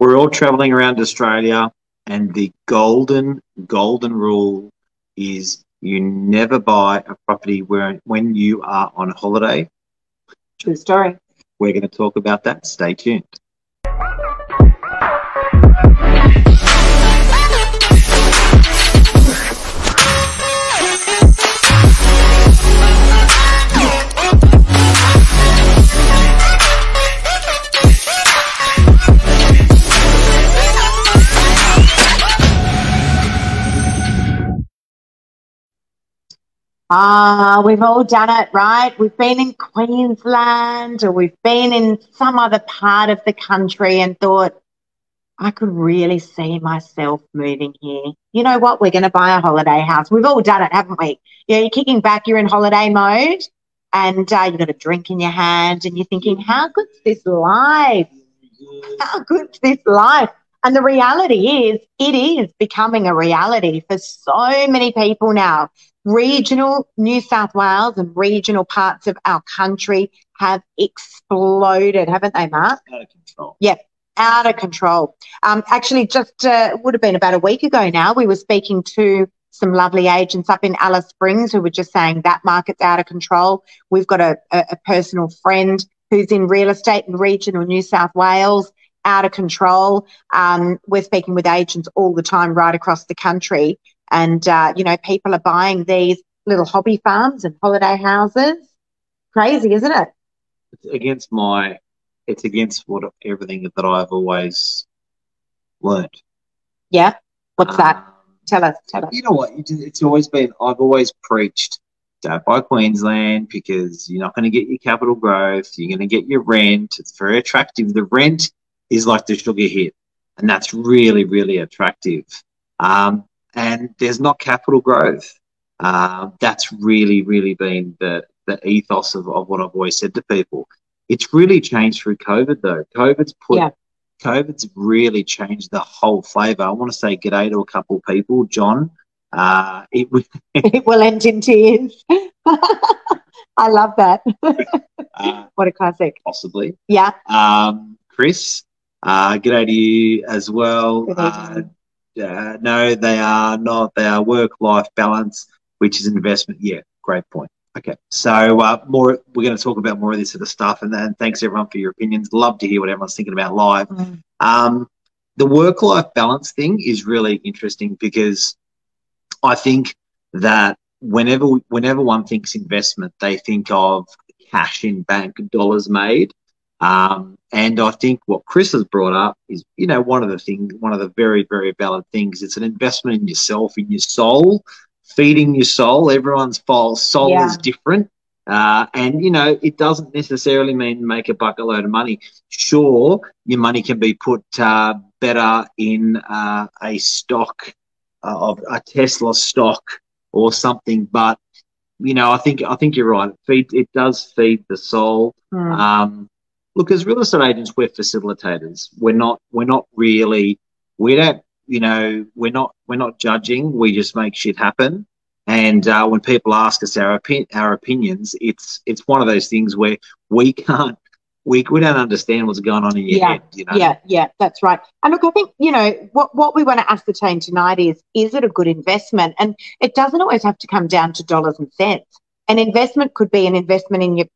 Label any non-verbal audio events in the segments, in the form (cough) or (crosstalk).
we're all traveling around Australia, and the golden, golden rule is you never buy a property where, when you are on holiday. True story. We're going to talk about that. Stay tuned. Ah, we've all done it, right? We've been in Queensland or we've been in some other part of the country and thought, I could really see myself moving here. You know what? We're going to buy a holiday house. We've all done it, haven't we? Yeah, you're kicking back, you're in holiday mode, and uh, you've got a drink in your hand, and you're thinking, how good's this life? How good's this life? And the reality is, it is becoming a reality for so many people now regional New South Wales and regional parts of our country have exploded, haven't they, Mark? Out of control. Yeah, out of control. Um, actually, just uh, would have been about a week ago now, we were speaking to some lovely agents up in Alice Springs who were just saying that market's out of control. We've got a, a, a personal friend who's in real estate in regional New South Wales, out of control. Um, we're speaking with agents all the time right across the country and, uh, you know, people are buying these little hobby farms and holiday houses. Crazy, isn't it? It's against my, it's against what everything that I've always learned. Yeah. What's that? Um, Tell us. Tell us. You know what? It's always been, I've always preached don't buy Queensland because you're not going to get your capital growth. You're going to get your rent. It's very attractive. The rent is like the sugar hit, and that's really, really attractive. Um, and there's not capital growth. Uh, that's really, really been the, the ethos of, of what I've always said to people. It's really changed through COVID though. COVID's put Yeah. COVID's really changed the whole flavour. I want to say g'day to a couple of people. John, uh, it (laughs) it will end in tears. (laughs) I love that. uh, (laughs) what a classic. possibly. Yeah. Um, Chris, uh, good day to you as well. Uh. Uh, no, they are not. They are work-life balance, which is an investment. Yeah, great point. Okay, so uh, more. We're going to talk about more of this sort of stuff, and then thanks everyone for your opinions. Love to hear what everyone's thinking about live. Mm. Um, the work-life balance thing is really interesting because I think that whenever whenever one thinks investment, they think of cash in bank, dollars made. Um, and I think what Chris has brought up is, you know, one of the things, one of the very, very valid things. It's an investment in yourself, in your soul, feeding your soul. Everyone's soul Yeah. is different. Uh, and, you know, it doesn't necessarily mean make a bucket load of money. Sure, your money can be put uh, better in uh, a stock uh, of a Tesla stock or something, but you know, I think I think you're right. It, feed, it does feed the soul. Mm. Um, look, as real estate agents, we're facilitators. We're not. We're not really. We don't. You know, we're not. We're not judging. We just make shit happen. And uh, when people ask us our opi- our opinions, it's it's one of those things where we can't. We, we don't understand what's going on in your Yeah, head. You know. Yeah, yeah, that's right. And look, I think, you know, what, what we want to ascertain tonight is is it a good investment? And it doesn't always have to come down to dollars and cents. An investment could be an investment in your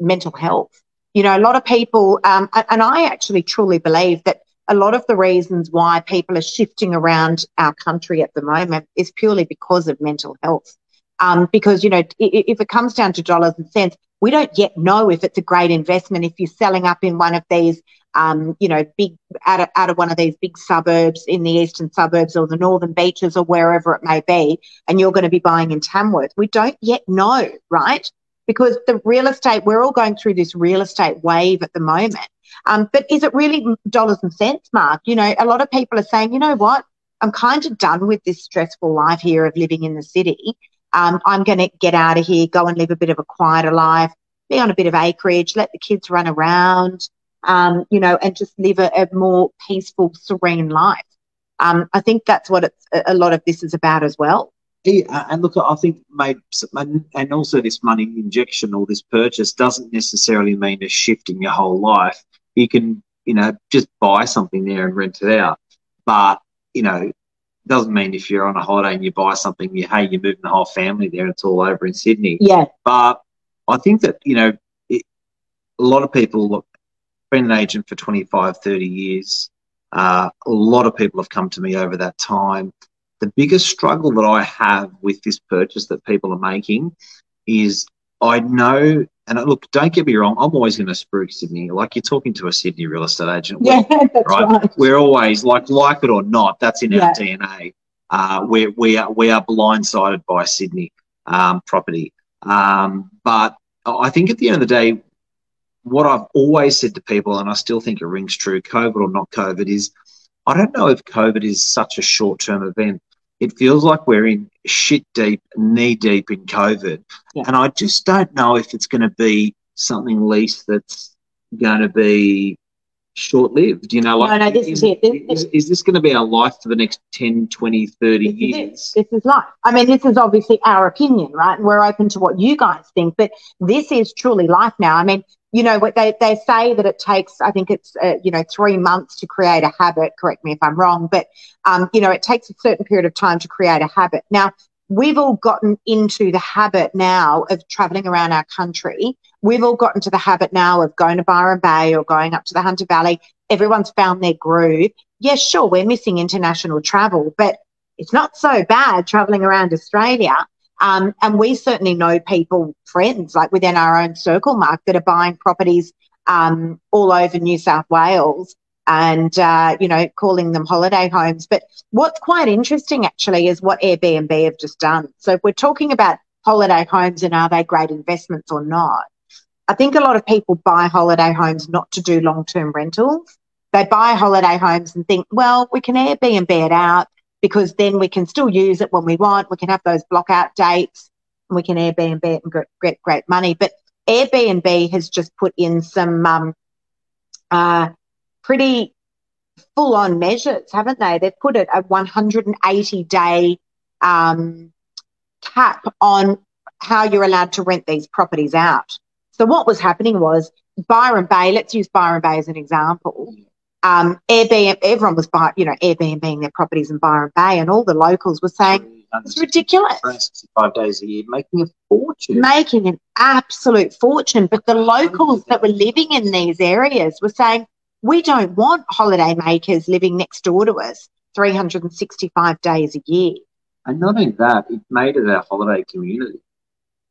mental health. You know, a lot of people, um, and I actually truly believe that a lot of the reasons why people are shifting around our country at the moment is purely because of mental health. Um, because, you know, if it comes down to dollars and cents, we don't yet know if it's a great investment if you're selling up in one of these um, you know, big out of, out of one of these big suburbs in the eastern suburbs or the northern beaches or wherever it may be, and you're going to be buying in Tamworth. We don't yet know, right? Because the real estate, we're all going through this real estate wave at the moment. Um, but is it really dollars and cents, Mark? You know, a lot of people are saying, you know what? I'm kind of done with this stressful life here of living in the city. Um, I'm going to get out of here, go and live a bit of a quieter life, be on a bit of acreage, let the kids run around, um, you know, and just live a, a more peaceful, serene life. Um, I think that's what a lot of this is about as well. Yeah, and look, I think, mate, and and also this money injection or this purchase doesn't necessarily mean a shift in your whole life. You can, you know, just buy something there and rent it out. But, you know, doesn't mean if you're on a holiday and you buy something, you hey, you're moving the whole family there and it's all over in Sydney. Yeah. But I think that, you know, it, a lot of people, look, been an agent for 25, 30 years. Uh, a lot of people have come to me over that time. The biggest struggle that I have with this purchase that people are making is I know, and look, don't get me wrong, I'm always going to spruik Sydney. Like you're talking to a Sydney real estate agent. Yeah, (laughs) that's right? right. We're always like, like it or not, that's in yeah. our DNA. Uh, we're, we are we are blindsided by Sydney um, property. Um, but I think at the end of the day, what I've always said to people, and I still think it rings true, COVID or not COVID, is I don't know if COVID is such a short term event. It feels like we're in shit deep, knee deep in COVID. Yeah. And I just don't know if it's going to be something least that's going to be short lived. You know, like, no, no, this is, is it. This, is, is, this going to be our life for the next 10, 20, 30 this years? Is this is life. I mean, this is obviously our opinion, right? And we're open to what you guys think, but this is truly life now. I mean, you know what they, they say that it takes i think it's uh, you know three months to create a habit. Correct me if i'm wrong but um, you know it takes a certain period of time to create a habit. Now we've all gotten into the habit now of traveling around our country. We've all gotten to the habit now of going to byron bay or going up to the hunter valley. Everyone's found their groove. Yes sure we're missing international travel but it's not so bad traveling around australia um, and we certainly know people, friends, like within our own circle, Mark, that are buying properties um, all over New South Wales and, uh, you know, calling them holiday homes. But what's quite interesting actually is what Airbnb have just done. So if we're talking about holiday homes and are they great investments or not, I think a lot of people buy holiday homes not to do long term rentals. They buy holiday homes and think, well, we can Airbnb it out because then we can still use it when we want. We can have those block out dates and we can Airbnb it and get great money. But Airbnb has just put in some um, uh, pretty full on measures, haven't they? They've put it a 180 day um, cap on how you're allowed to rent these properties out. So what was happening was Byron Bay, let's use Byron Bay as an example um, Airbnb, everyone was buying, you know, Airbnb being their properties in Byron Bay, and all the locals were saying it's ridiculous. 365 days a year, making a fortune, making an absolute fortune. But the locals that were living in these areas were saying, we don't want holiday makers living next door to us 365 days a year. And not only that, it made it a holiday community.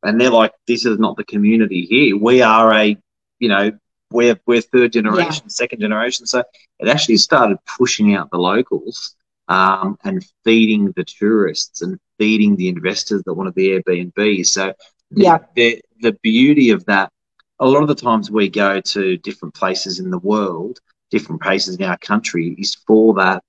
And they're like, this is not the community here. We are a, you know, we're we're third generation, yeah. second generation. So it actually started pushing out the locals um, and feeding the tourists and feeding the investors that wanted the Airbnb. So the, yeah, the the beauty of that. A lot of the times we go to different places in the world, different places in our country, is for that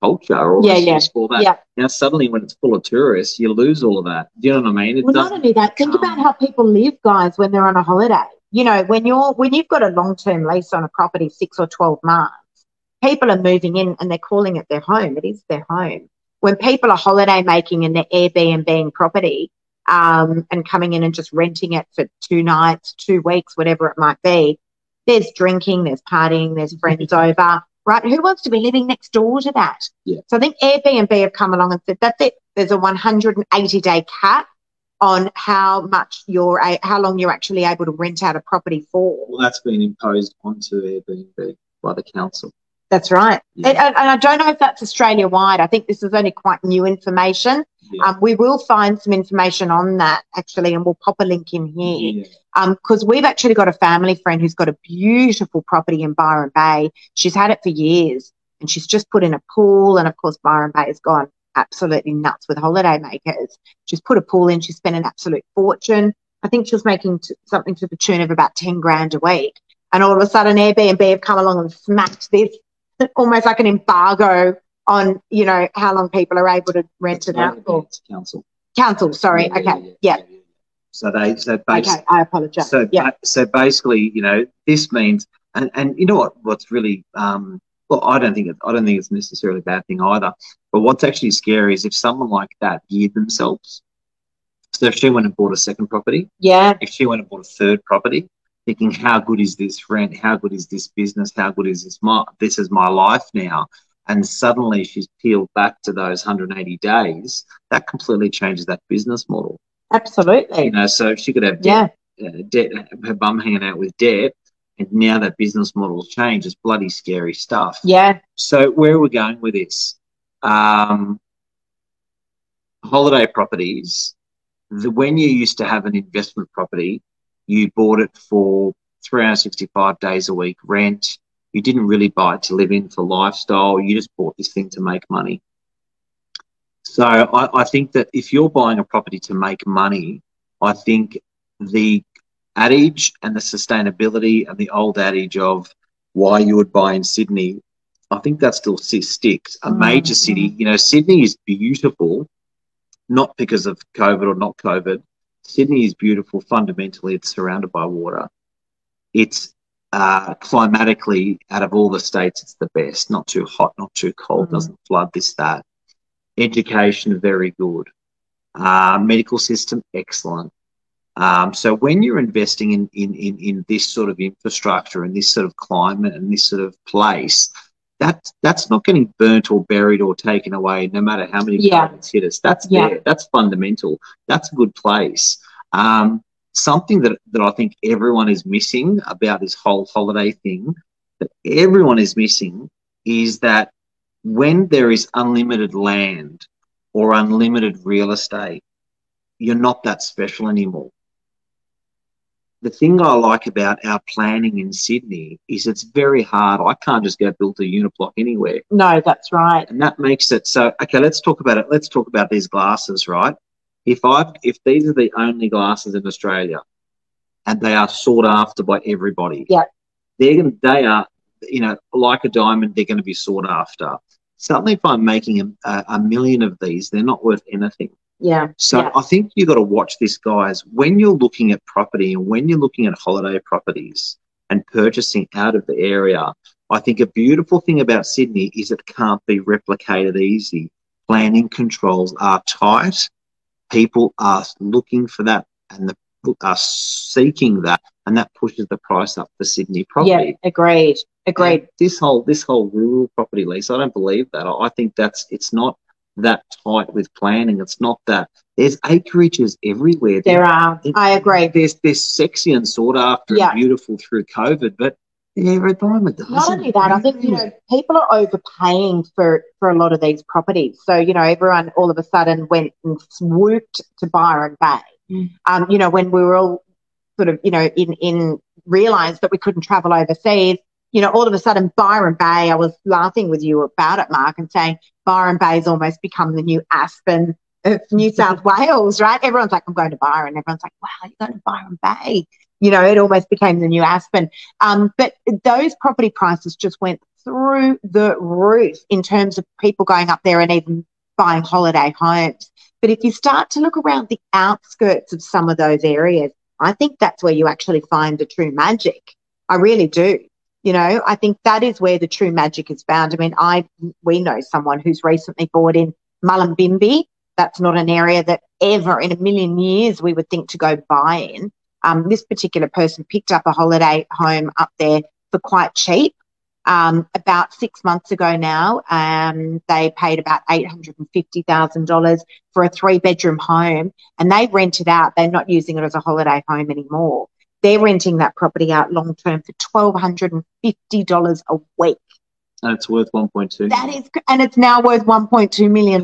culture or yeah, yeah. for that. Yeah. Now suddenly when it's full of tourists, you lose all of that. Do you know what I mean? It well, not only that, think about how people live, guys, when they're on a holiday you know, when you're when you've got a long term lease on a property, six or twelve months, people are moving in and they're calling it their home. It is their home. When people are holiday making and they're Airbnb property um, and coming in and just renting it for two nights, two weeks, whatever it might be, there's drinking, there's partying, there's friends over, right? Who wants to be living next door to that? Yeah. So I think Airbnb have come along and said that's it. There's a 180 day cap on how much you're a, how long you're actually able to rent out a property for. Well, that's been imposed onto Airbnb by the council. That's right. Yeah. And, and, I don't know if that's Australia wide. I think this is only quite new information. Yeah. Um, we will find some information on that actually, and we'll pop a link in here. Because yeah. um, we've actually got a family friend who's got a beautiful property in Byron Bay. She's had it for years and she's just put in a pool. And of course, Byron Bay has gone absolutely nuts with holiday makers. She's put a pool in, she spent an absolute fortune. I think she was making t- something to the tune of about 10 grand a week. And all of a sudden, Airbnb have come along and smacked this (laughs) almost like an embargo on, you know, how long people are able to rent it out for. Council. Council, sorry. Yeah, okay. Yeah. yeah. So they, so basically, okay, I apologize. So, yeah. so basically, you know, this means, and, and you know what, what's really, um, well, I don't think it, I don't think it's necessarily a bad thing either. But what's actually scary is if someone like that geared themselves. So if she went and bought a second property, yeah. If she went and bought a third property, thinking, how good is this rent? How good is this business? How good is this? My, this is my life now. And suddenly she's peeled back to those 180 days. That completely changes that business model. Absolutely. You know, so she could have debt, Yeah. uh, debt, her bum hanging out with debt, and now that business model's changed. It's bloody scary stuff. Yeah. So where are we going with this? Um, holiday properties. The, when you used to have an investment property, you bought it for 365 days a week rent. You didn't really buy it to live in for lifestyle. You just bought this thing to make money. So I, I think that if you're buying a property to make money, I think the adage and the sustainability and the old adage of why you would buy in Sydney, I think that still sticks. A Mm, major city, you know, Sydney is beautiful, not because of COVID or not COVID. Sydney is beautiful fundamentally. It's surrounded by water. It's uh, climatically, out of all the states, it's the best. Not too hot, not too cold, Mhm. doesn't flood, this, that. Education, very good. Uh, medical system, excellent. Um, so when you're investing in, in, in, in this sort of infrastructure and this sort of climate and this sort of place, that that's not getting burnt or buried or taken away, no matter how many Yeah. hit us. That's Yeah. there. That's fundamental. That's a good place. Um, something that, that I think everyone is missing about this whole holiday thing, that everyone is missing, is that when there is unlimited land or unlimited real estate, you're not that special anymore. The thing I like about our planning in Sydney is it's very hard. I can't just go build a unit block anywhere. No, that's right. And that makes it so okay, let's talk about it. Let's talk about these glasses, right? If I if these are the only glasses in Australia and they are sought after by everybody, Yeah. they're gonna they are you know, like a diamond, they're gonna be sought after. Suddenly if I'm making a, a million of these, they're not worth anything. Yeah. So Yeah. I think you've got to watch this, guys. When you're looking at property and when you're looking at holiday properties and purchasing out of the area, I think a beautiful thing about Sydney is it can't be replicated easy. Planning controls are tight. People are looking for that and the, are seeking that, and that pushes the price up for Sydney property. Yeah. Agreed. Agreed. And This whole this whole rural property lease, I don't believe that. I I think that's it's not that tight with planning. It's not that there's acreages everywhere. There are. I agree. There's they're sexy and sought after Yeah. and beautiful through COVID, but a diamond. dozen. Not only that, I think you know people are overpaying for for a lot of these properties. So you know, everyone all of a sudden went and swooped to Byron Bay. Mm. Um, you know, when we were all sort of you know in in realised that we couldn't travel overseas. You know, all of a sudden Byron Bay. I was laughing with you about it, Mark, and saying Byron Bay's almost become the new Aspen of New (laughs) South Wales, right? Everyone's like, I'm going to Byron. Everyone's like, wow, you're going to Byron Bay. You know, it almost became the new Aspen. Um, but those property prices just went through the roof in terms of people going up there and even buying holiday homes. But if you start to look around the outskirts of some of those areas, I think that's where you actually find the true magic. I really do. You know, I think that is where the true magic is found. I mean, I we know someone who's recently bought in Mullumbimby. That's not an area that ever in a million years we would think to go buy in. Um, this particular person picked up a holiday home up there for quite cheap. Um, about six months ago now, um, they paid about $850,000 for a three bedroom home and they rent it out. They're not using it as a holiday home anymore. They're renting that property out long term for $1,250 a week. and it's worth 1.2. That is, and it's now worth $1.2 million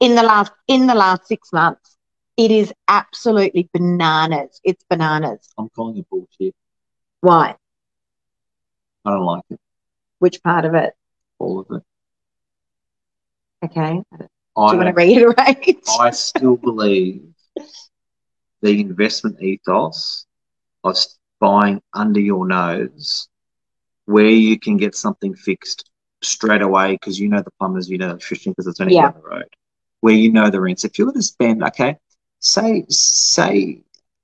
in the last, in the last six months. It is absolutely bananas. It's bananas. I'm calling it bullshit. Why? I don't like it. Which part of it? All of it. Okay. Do you want to reiterate? I still believe the investment ethos of buying under your nose where you can get something fixed straight away because you know the plumbers, you know the electrician because it's only Yeah. down the road. Where you know the rents. If you're going to spend, okay, say, say,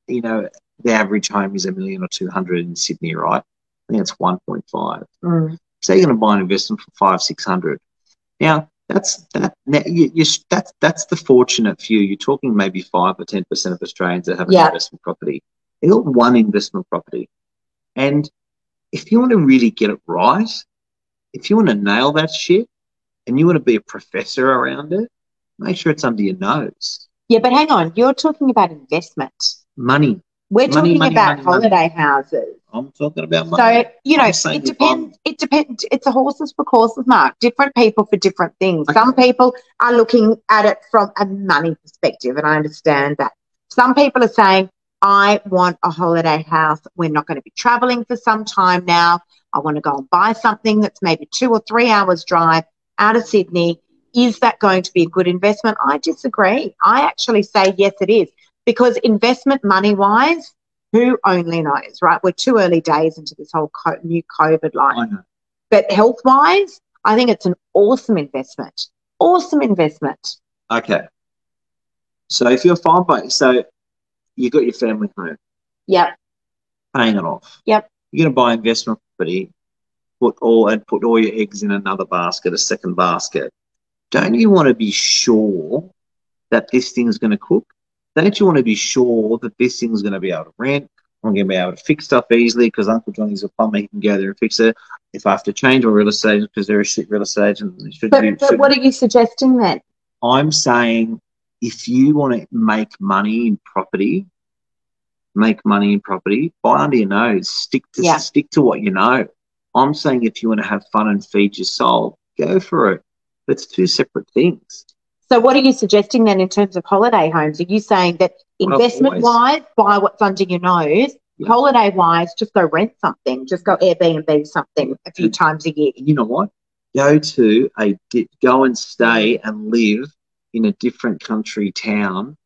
you know, the average home is a million or two hundred in Sydney, right? I think it's 1.5. Mm, say you're going to buy an investment for five, six hundred. Now that's that. Now, you, you, that's that's the fortunate few. You're talking maybe five or ten percent of Australians that have an Yeah. investment property. They got one investment property. And if you want to really get it right, if you want to nail that shit and you want to be a professor around it, make sure it's under your nose. Yeah, but hang on, you're talking about investment. Money. We're Money, talking money, about money, holiday houses. I'm talking about money. So, you know, it depends. It depends. It's a horses for courses, Mark. Different people for different things. Okay. Some people are looking at it from a money perspective, and I understand that. Some people are saying, I want a holiday house. We're not going to be traveling for some time now. I want to go and buy something that's maybe two or three hours drive out of Sydney. Is that going to be a good investment? I disagree. I actually say yes, it is. Because investment money wise, who only knows, right? We're too early days into this whole co- new COVID line. But health wise, I think it's an awesome investment. Awesome investment. Okay. So if you're fine by so you got your family home, Yep. paying it off. Yep. You're gonna buy investment property, put all and put all your eggs in another basket, a second basket. Don't you want to be sure that this thing's gonna cook? Don't you want to be sure that this thing's gonna be able to rent? I'm gonna be able to fix stuff easily because Uncle Johnny's a plumber, he can go there and fix it. If I have to change my real estate because they're a shit real estate agent, it should But, be, but what are you suggesting then? I'm saying if you want to make money in property, make money in property, buy under your nose, stick to Yeah. stick to what you know. I'm saying if you want to have fun and feed your soul, go for it. It's two separate things. So, what are you suggesting then in terms of holiday homes? Are you saying that investment wise, buy what's under your nose? Yeah. Holiday wise, just go rent something, just go Airbnb something a few Yeah. times a year. And you know what? Go to a go and stay and live in a different country town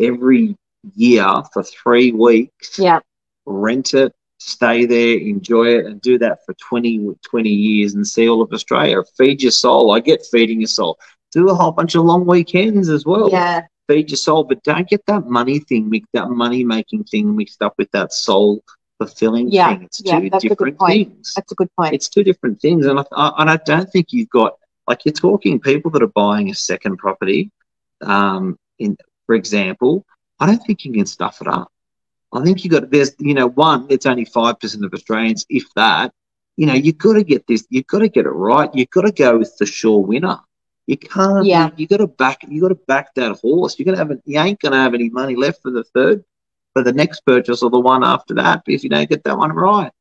every year for three weeks. Yeah. rent it, stay there, enjoy it, and do that for 20, 20 years and see all of Australia. Feed your soul. I get feeding your soul. Do a whole bunch of long weekends as well. Yeah. Feed your soul, but don't get that money thing, that money making thing mixed up with that soul fulfilling Yeah, thing. It's yeah, two that's a good different point. things. That's a good point. It's two different things, and I, I, and I don't think you've got like you're talking people that are buying a second property. Um, in for example, I don't think you can stuff it up. I think you got there's you know one it's only five percent of Australians, if that. You know you've got to get this. You've got to get it right. You've got to go with the sure winner. You can't. Yeah. You, got to back. You got to back that horse. You're gonna have. You ain't gonna have any money left for the third, for the next purchase or the one after that if you don't get that one right.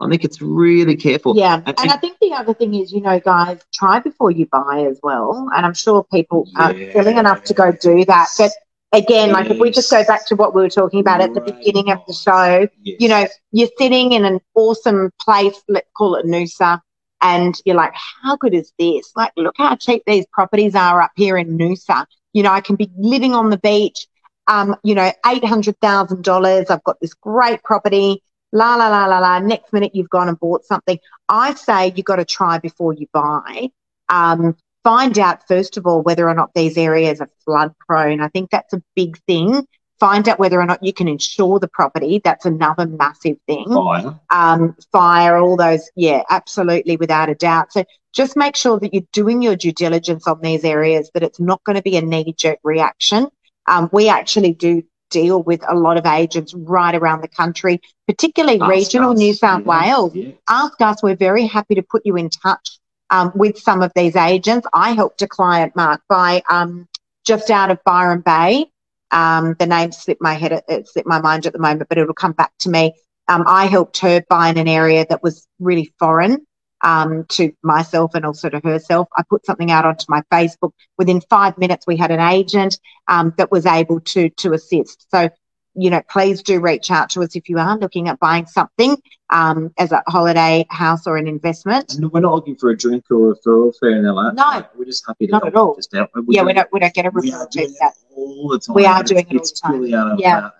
I think it's really careful. Yeah, And- and I think the other thing is, you know, guys, try before you buy as well. And I'm sure people are willing enough to go do that. But again, like if we just go back to what we were talking about at the Right. beginning of the show, Yes. you know, you're sitting in an awesome place, let's call it Noosa, and you're like, how good is this? Like, look how cheap these properties are up here in Noosa. You know, I can be living on the beach, um, you know, $800,000. I've got this great property, la, la, la, la, la. Next minute, you've gone and bought something. I say you've got to try before you buy. Um, find out, first of all, whether or not these areas are flood prone. I think that's a big thing. Find out whether or not you can insure the property. That's another massive thing fire. um, fire, all those. Yeah, absolutely, without a doubt. So just make sure that you're doing your due diligence on these areas, that it's not going to be a knee jerk reaction. Um, we actually do deal with a lot of agents right around the country, particularly Ask regional us. New South Yeah, Wales. yeah. Ask us. We're very happy to put you in touch um, with some of these agents. I helped a client, Mark, by um, just out of Byron Bay. Um, the name slipped my head, it slipped my mind at the moment, but it'll come back to me. Um, I helped her buy in an area that was really foreign um, to myself and also to herself. I put something out onto my Facebook. Within five minutes, we had an agent um, that was able to to assist. So, you know, please do reach out to us if you are looking at buying something um, as a holiday house or an investment. And we're not looking for a drink or a referral fee and all that. No. we're just happy to Not help at all. Just help. Yeah, we don't we don't get a we are referral to doing that. it all the time. We are doing it's, it all the time. out of, Yeah. out of-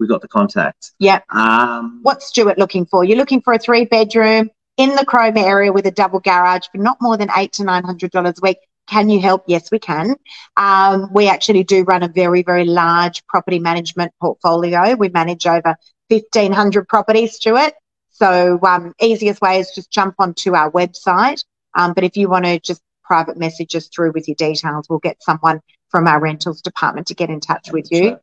we got the contact. Yeah. Um, What's Stuart looking for? You're looking for a three bedroom in the Cromer area with a double garage for not more than eight to nine hundred dollars a week. Can you help? Yes, we can. Um, we actually do run a very, very large property management portfolio. We manage over fifteen hundred properties, Stuart. So um, easiest way is just jump onto our website. Um, but if you want to just private message us through with your details, we'll get someone from our rentals department to get in touch with you.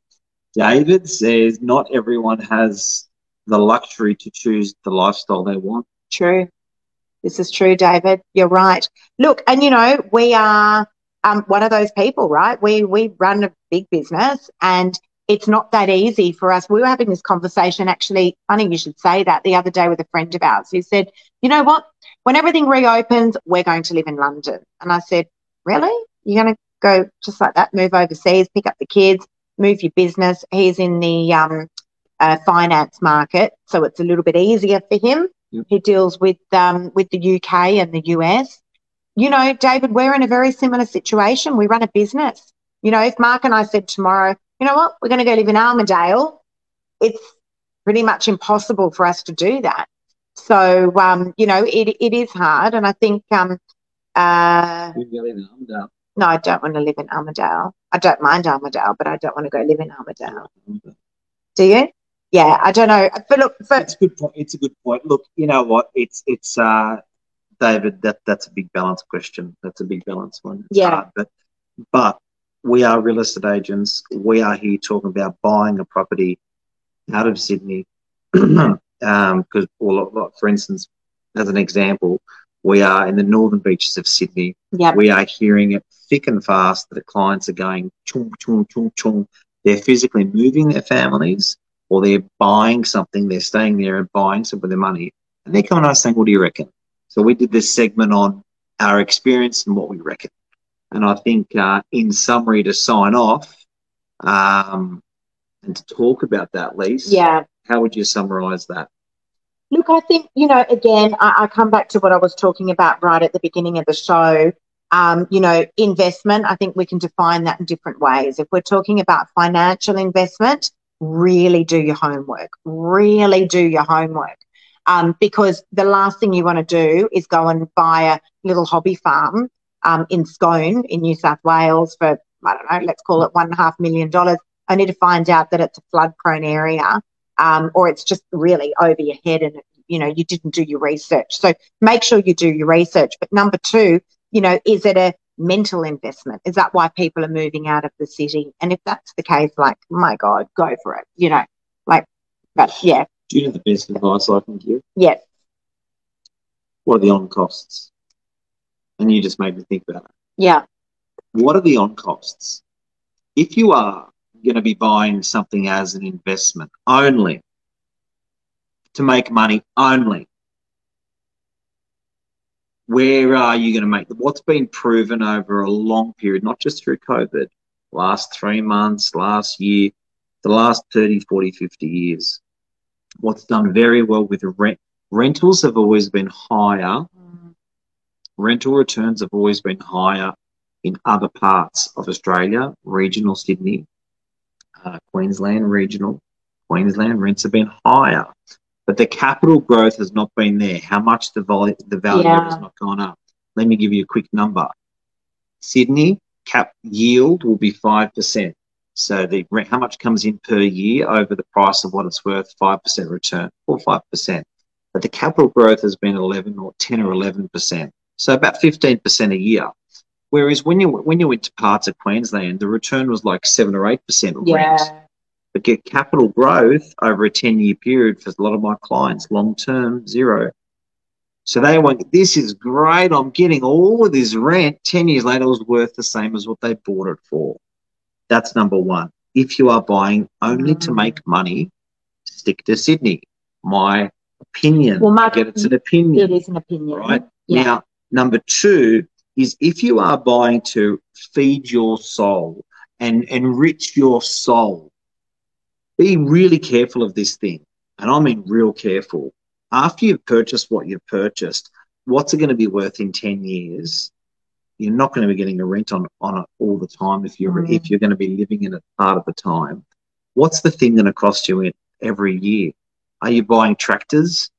David says not everyone has the luxury to choose the lifestyle they want. True. This is true, David. You're right. Look, and you know, we are um, one of those people, right? We we run a big business, and it's not that easy for us. We were having this conversation, actually. Funny you should say that the other day with a friend of ours who said, "You know what? When everything reopens, we're going to live in London." And I said, "Really? You're going to go just like that? Move overseas, pick up the kids, move your business?" He's in the um, uh, finance market, so it's a little bit easier for him. Yep. He deals with um, with the UK and the US. You know, David, we're in a very similar situation. We run a business. You know, if Mark and I said tomorrow, you know what, we're going to go live in Armadale, it's pretty much impossible for us to do that. So, um, you know, it, it is hard. And I think, um, uh, You live in Armadale. no, I don't want to live in Armadale. I don't mind Armadale, but I don't want to go live in Armadale. Do you? Yeah, I don't know. But look, but It's a good point. It's a good point. Look, you know what? It's it's uh, David. That that's a big balance question. That's a big balance one. It's Yeah. hard, but but we are real estate agents. We are here talking about buying a property out of Sydney. (clears throat) um, because well, like, for instance, as an example, we are in the northern beaches of Sydney. yeah, We are hearing it thick and fast that the clients are going chung chung chung chung. They're physically moving their families or they're buying something, they're staying there and buying some with their money. And they're coming to us saying, What do you reckon? So we did this segment on our experience and what we reckon. And I think, uh, in summary, to sign off um, and to talk about that, Lise, yeah. how would you summarize that? Look, I think, you know, again, I, I come back to what I was talking about right at the beginning of the show. Um, you know, investment, I think we can define that in different ways. If we're talking about financial investment, really do your homework, really do your homework. Um, because the last thing you want to do is go and buy a little hobby farm um, in Scone in New South Wales for, I don't know, let's call it one and a half million dollars, only to find out that it's a flood prone area um, or it's just really over your head and you know you didn't do your research so make sure you do your research but number two you know is it a mental investment is that why people are moving out of the city and if that's the case like my god go for it you know like but yeah Do you know the best advice I can give? yeah What are the on costs? And you just made me think about it. yeah what are the on costs? If you are going to be buying something as an investment only to make money only, where are you going to make what's been proven over a long period, not just through COVID, last three months, last year, the last 30, 40, 50 years? What's done very well with rent rentals have always been higher. Rental returns have always been higher in other parts of Australia, regional Sydney, uh, Queensland, regional Queensland rents have been higher, but the capital growth has not been there. How much the value the value Yeah. has not gone up? Let me give you a quick number. Sydney cap yield will be five percent. So the rent, how much comes in per year over the price of what it's worth? Five percent return, or five percent. But the capital growth has been eleven or ten or eleven percent. So about fifteen percent a year. Whereas when you when you went to parts of Queensland, the return was like seven or eight percent rent. But get capital growth over a ten year period for a lot of my clients, long term zero. So they went, this is great. I'm getting all of this rent. Ten years later, it was worth the same as what they bought it for. That's number one. If you are buying only to Mm. make money, stick to Sydney. My opinion. Well, Mark, Again, it's an opinion. it is an opinion Right. Yeah. Now, number two is if you are buying to feed your soul and enrich your soul, be really careful of this thing. And I mean real careful. After you've purchased what you've purchased, what's it going to be worth in 10 years? You're not going to be getting a rent on, on it all the time if you're Mm. if you're going to be living in it part of the time. What's the thing going to cost you in every year? Are you buying tractors?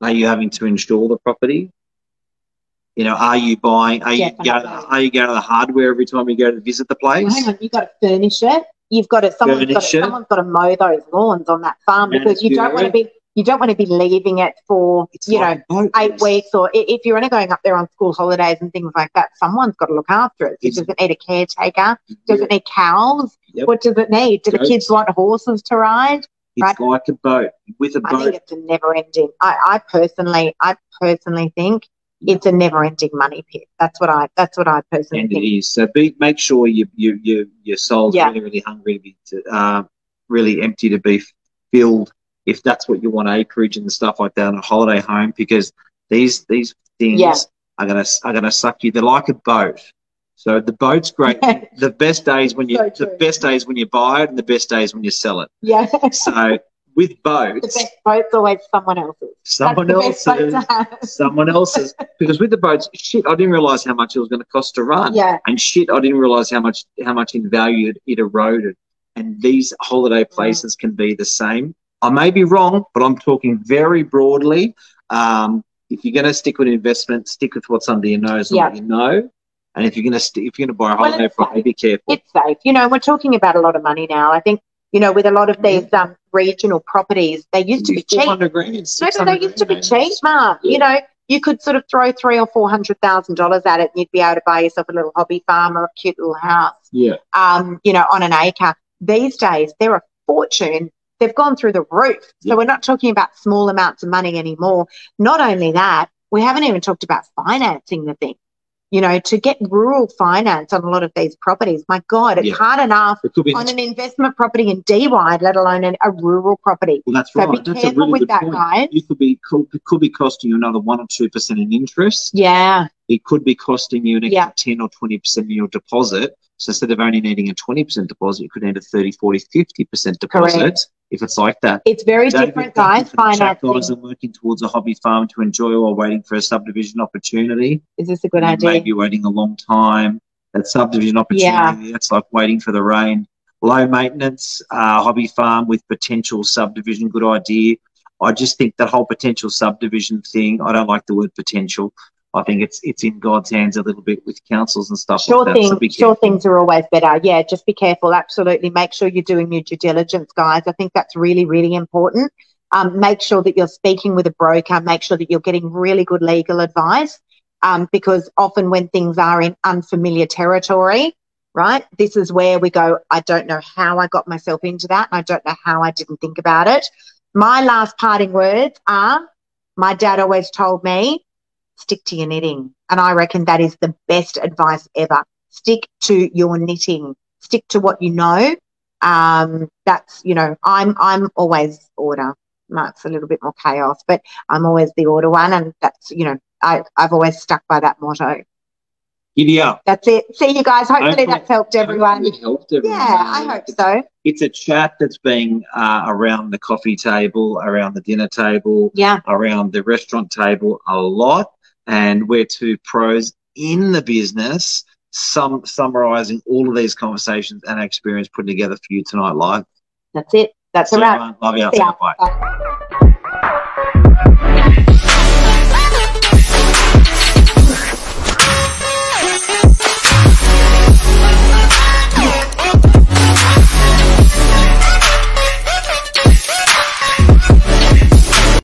Are you having to insure the property? You know, are you buying? Are you Definitely. going? Are you going to the hardware every time you go to visit the place? Well, hang on, you've got to furnish it. You've got to someone's got to, someone's got to mow those lawns on that farm because you don't want to be you don't want to be leaving it for It's you know like a boat eight weeks or if you're only going up there on school holidays and things like that. Someone's got to look after it. It doesn't need a caretaker. Does it need cows? Yep. What does it need? Do the kids want horses to ride? It's Right. like a boat. With a boat, I think it's a never ending. I, I personally, I personally think it's a never ending money pit. That's what I, that's what I personally and it think. is. So be make sure you you you your soul's Yeah. really really hungry to be to, uh, really empty to be filled. If that's what you want, acreage and stuff like that, and a holiday home, because these these things Yeah. are gonna are gonna suck you. They're like a boat. So the boat's great. (laughs) the best days when you So the best days when you buy it, and the best days when you sell it. Yeah. So with the boats, best boat's always someone else's. someone the else's, boat to have. someone else's. Because with the boats, shit, I didn't realize how much it was going to cost to run Yeah. and shit, I didn't realize how much how much in value it, it eroded. And these holiday places can be the same. I may be wrong, but I'm talking very broadly. Um, if you're going to stick with investment, stick with what's under your nose and Yeah. what you know. And if you're going to st- if you're going to buy a Well, holiday it's property, be careful. It's safe. You know, we're talking about a lot of money now. I think, you know, with a lot of these um, regional properties, they used to be cheap. 400 grand, No, but they used to be cheap, Mark. Yeah. You know, you could sort of throw three or four hundred thousand dollars at it, and you'd be able to buy yourself a little hobby farm or a cute little house. Yeah. Um, you know, on an acre. These days, they're a fortune. They've gone through the roof. So we're not talking about small amounts of money anymore. Not only that, we haven't even talked about financing the thing. You know, to get rural finance on a lot of these properties, my God, it's Yeah. hard enough It on an investment property in Dee Why, let alone an, a rural property. well, that's So right. be That's a really with good that, point. guys. You could be could, could be costing you another one or two percent in interest. Yeah, it could be costing you an extra Yeah. 10 or 20% of your deposit. So instead of only needing a 20% deposit, you could need a 30, 40, 50% deposit Correct. if it's like that. it's very different, guys. for the chat, Financing. guys and working towards a hobby farm to enjoy while waiting for a subdivision opportunity. Is this a good You idea? may be waiting a long time. That subdivision opportunity, yeah. that's like waiting for the rain. Low maintenance, uh, hobby farm with potential subdivision, good idea. I just think that whole potential subdivision thing, I don't like the word potential. I think it's it's in God's hands a little bit with councils and stuff Sure like that. So sure things are always better. Yeah, just be careful. Absolutely. Make sure you're doing your due diligence, guys. I think that's really, really important. Um, make sure that you're speaking with a broker. Make sure that you're getting really good legal advice. Um, because often when things are in unfamiliar territory, right, this is where we go, I don't know how I got myself into that. And I don't know how I didn't think about it. My last parting words are my dad always told me, stick to your knitting. And I reckon that is the best advice ever. Stick to your knitting. Stick to what you know. Um, that's you know, I'm I'm always order. Mark's a little bit more chaos, but I'm always the order one, and that's you know, I I've always stuck by that motto. Giddy up. That's it. See you guys. Hopefully Hopefully- that's helped everyone. It helped everyone. Yeah, I hope so. It's a chat that's being uh, around the coffee table, around the dinner table, Yeah, around the restaurant table a lot, and we're two pros in the business, some summarizing all of these conversations and experience putting together for you tonight live. that's it. That's So, a wrap. love you. See. Bye.